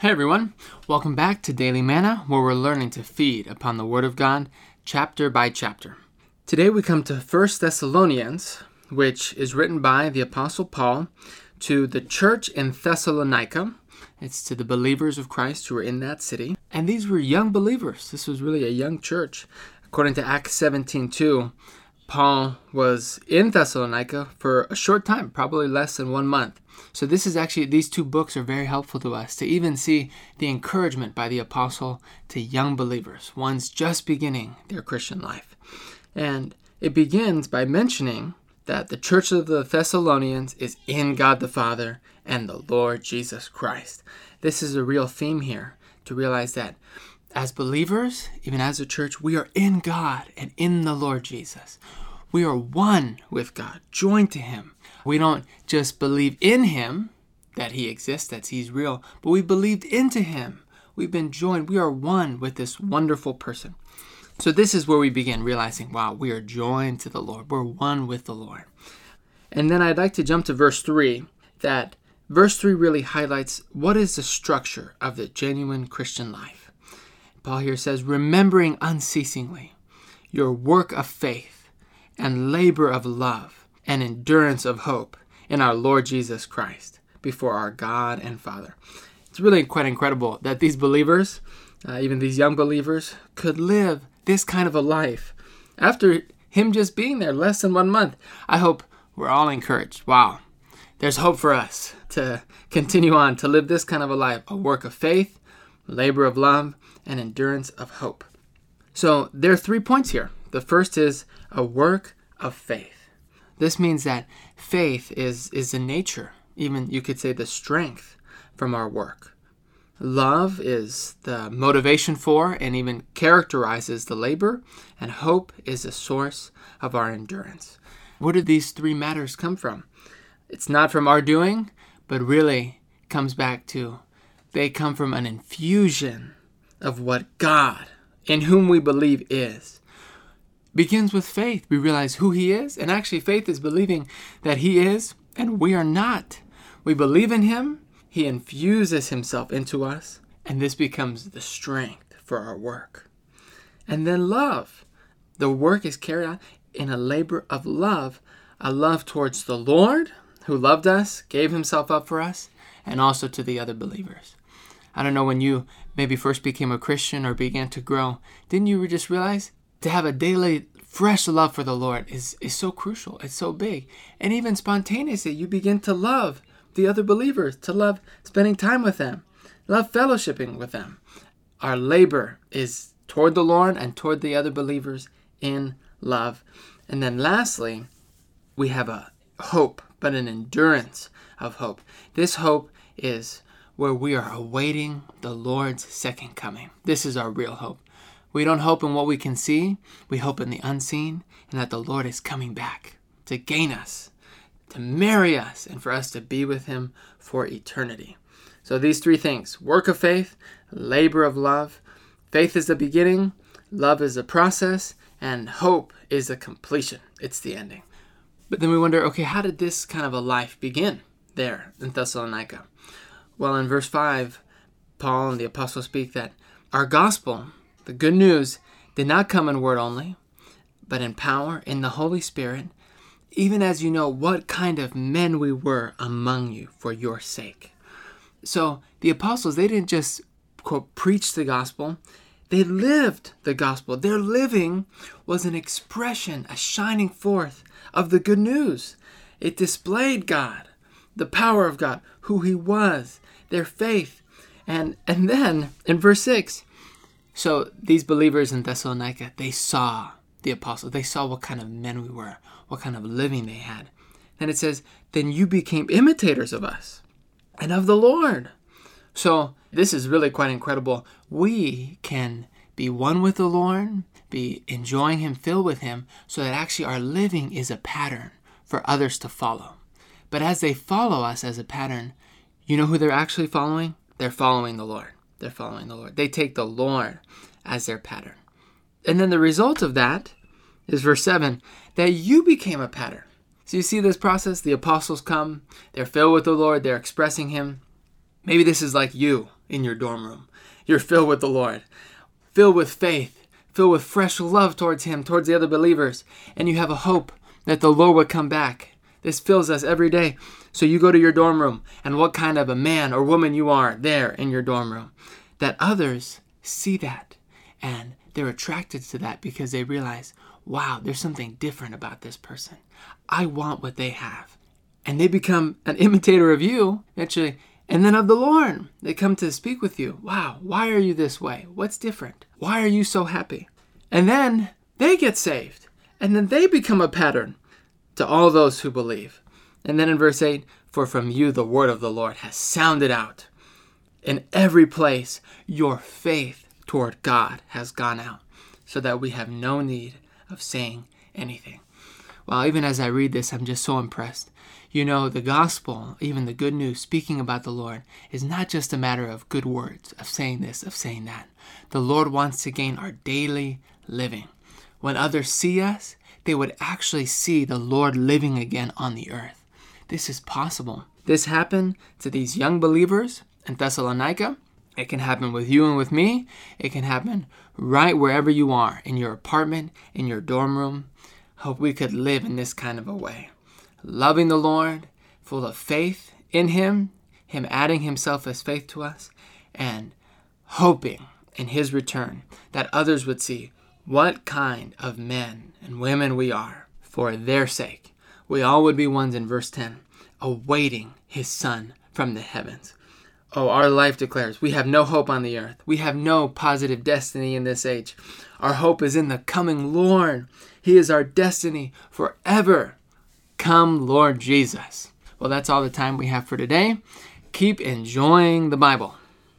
Hey everyone, welcome back to Daily Manna, where we're learning to feed upon the Word of God chapter by chapter. Today we come to 1 Thessalonians, which is written by the Apostle Paul to the church in Thessalonica. It's to the believers of Christ who were in that city. And these were young believers. This was really a young church. According to Acts 17 2, Paul was in Thessalonica for a short time, probably less than one month. So, this is actually, these two books are very helpful to us to even see the encouragement by the apostle to young believers, ones just beginning their Christian life. And it begins by mentioning that the church of the Thessalonians is in God the Father and the Lord Jesus Christ. This is a real theme here to realize that as believers, even as a church, we are in God and in the Lord Jesus. We are one with God, joined to Him. We don't just believe in Him, that He exists, that He's real, but we believed into Him. We've been joined. We are one with this wonderful person. So, this is where we begin realizing wow, we are joined to the Lord. We're one with the Lord. And then I'd like to jump to verse 3 that verse 3 really highlights what is the structure of the genuine Christian life. Paul here says, remembering unceasingly your work of faith and labor of love and endurance of hope in our Lord Jesus Christ before our God and Father. It's really quite incredible that these believers, uh, even these young believers, could live this kind of a life after him just being there less than one month. I hope we're all encouraged. Wow, there's hope for us to continue on to live this kind of a life a work of faith, labor of love, and endurance of hope. So there are three points here. The first is a work of faith. This means that faith is, is the nature, even you could say the strength from our work. Love is the motivation for and even characterizes the labor, and hope is the source of our endurance. Where do these three matters come from? It's not from our doing, but really comes back to they come from an infusion of what God, in whom we believe, is begins with faith. We realize who He is, and actually, faith is believing that He is and we are not. We believe in Him, He infuses Himself into us, and this becomes the strength for our work. And then love. The work is carried out in a labor of love, a love towards the Lord who loved us, gave Himself up for us, and also to the other believers. I don't know when you maybe first became a Christian or began to grow, didn't you just realize to have a daily fresh love for the Lord is, is so crucial. It's so big. And even spontaneously, you begin to love the other believers, to love spending time with them, love fellowshipping with them. Our labor is toward the Lord and toward the other believers in love. And then lastly, we have a hope, but an endurance of hope. This hope is where we are awaiting the Lord's second coming. This is our real hope. We don't hope in what we can see, we hope in the unseen, and that the Lord is coming back to gain us, to marry us, and for us to be with Him for eternity. So, these three things work of faith, labor of love. Faith is the beginning, love is the process, and hope is the completion. It's the ending. But then we wonder okay, how did this kind of a life begin there in Thessalonica? Well, in verse 5, Paul and the apostle speak that our gospel the good news did not come in word only, but in power, in the Holy Spirit, even as you know what kind of men we were among you for your sake. So the apostles, they didn't just quote preach the gospel, they lived the gospel. Their living was an expression, a shining forth of the good news. It displayed God, the power of God, who He was, their faith. And, and then in verse 6, so these believers in Thessalonica, they saw the apostles. They saw what kind of men we were, what kind of living they had. Then it says, Then you became imitators of us and of the Lord. So this is really quite incredible. We can be one with the Lord, be enjoying Him, filled with Him, so that actually our living is a pattern for others to follow. But as they follow us as a pattern, you know who they're actually following? They're following the Lord. They're following the Lord. They take the Lord as their pattern. And then the result of that is verse 7 that you became a pattern. So you see this process? The apostles come, they're filled with the Lord, they're expressing Him. Maybe this is like you in your dorm room. You're filled with the Lord, filled with faith, filled with fresh love towards Him, towards the other believers, and you have a hope that the Lord would come back. This fills us every day. So you go to your dorm room, and what kind of a man or woman you are there in your dorm room. That others see that, and they're attracted to that because they realize, wow, there's something different about this person. I want what they have. And they become an imitator of you, actually, and then of the Lord. They come to speak with you. Wow, why are you this way? What's different? Why are you so happy? And then they get saved. And then they become a pattern to all those who believe. And then in verse 8, for from you the word of the Lord has sounded out. In every place, your faith toward God has gone out, so that we have no need of saying anything. Well, even as I read this, I'm just so impressed. You know, the gospel, even the good news, speaking about the Lord, is not just a matter of good words, of saying this, of saying that. The Lord wants to gain our daily living. When others see us, they would actually see the Lord living again on the earth. This is possible. This happened to these young believers in Thessalonica. It can happen with you and with me. It can happen right wherever you are in your apartment, in your dorm room. Hope we could live in this kind of a way loving the Lord, full of faith in Him, Him adding Himself as faith to us, and hoping in His return that others would see what kind of men and women we are for their sake. We all would be ones in verse 10, awaiting His Son from the heavens. Oh, our life declares we have no hope on the earth. We have no positive destiny in this age. Our hope is in the coming Lord. He is our destiny forever. Come, Lord Jesus. Well, that's all the time we have for today. Keep enjoying the Bible.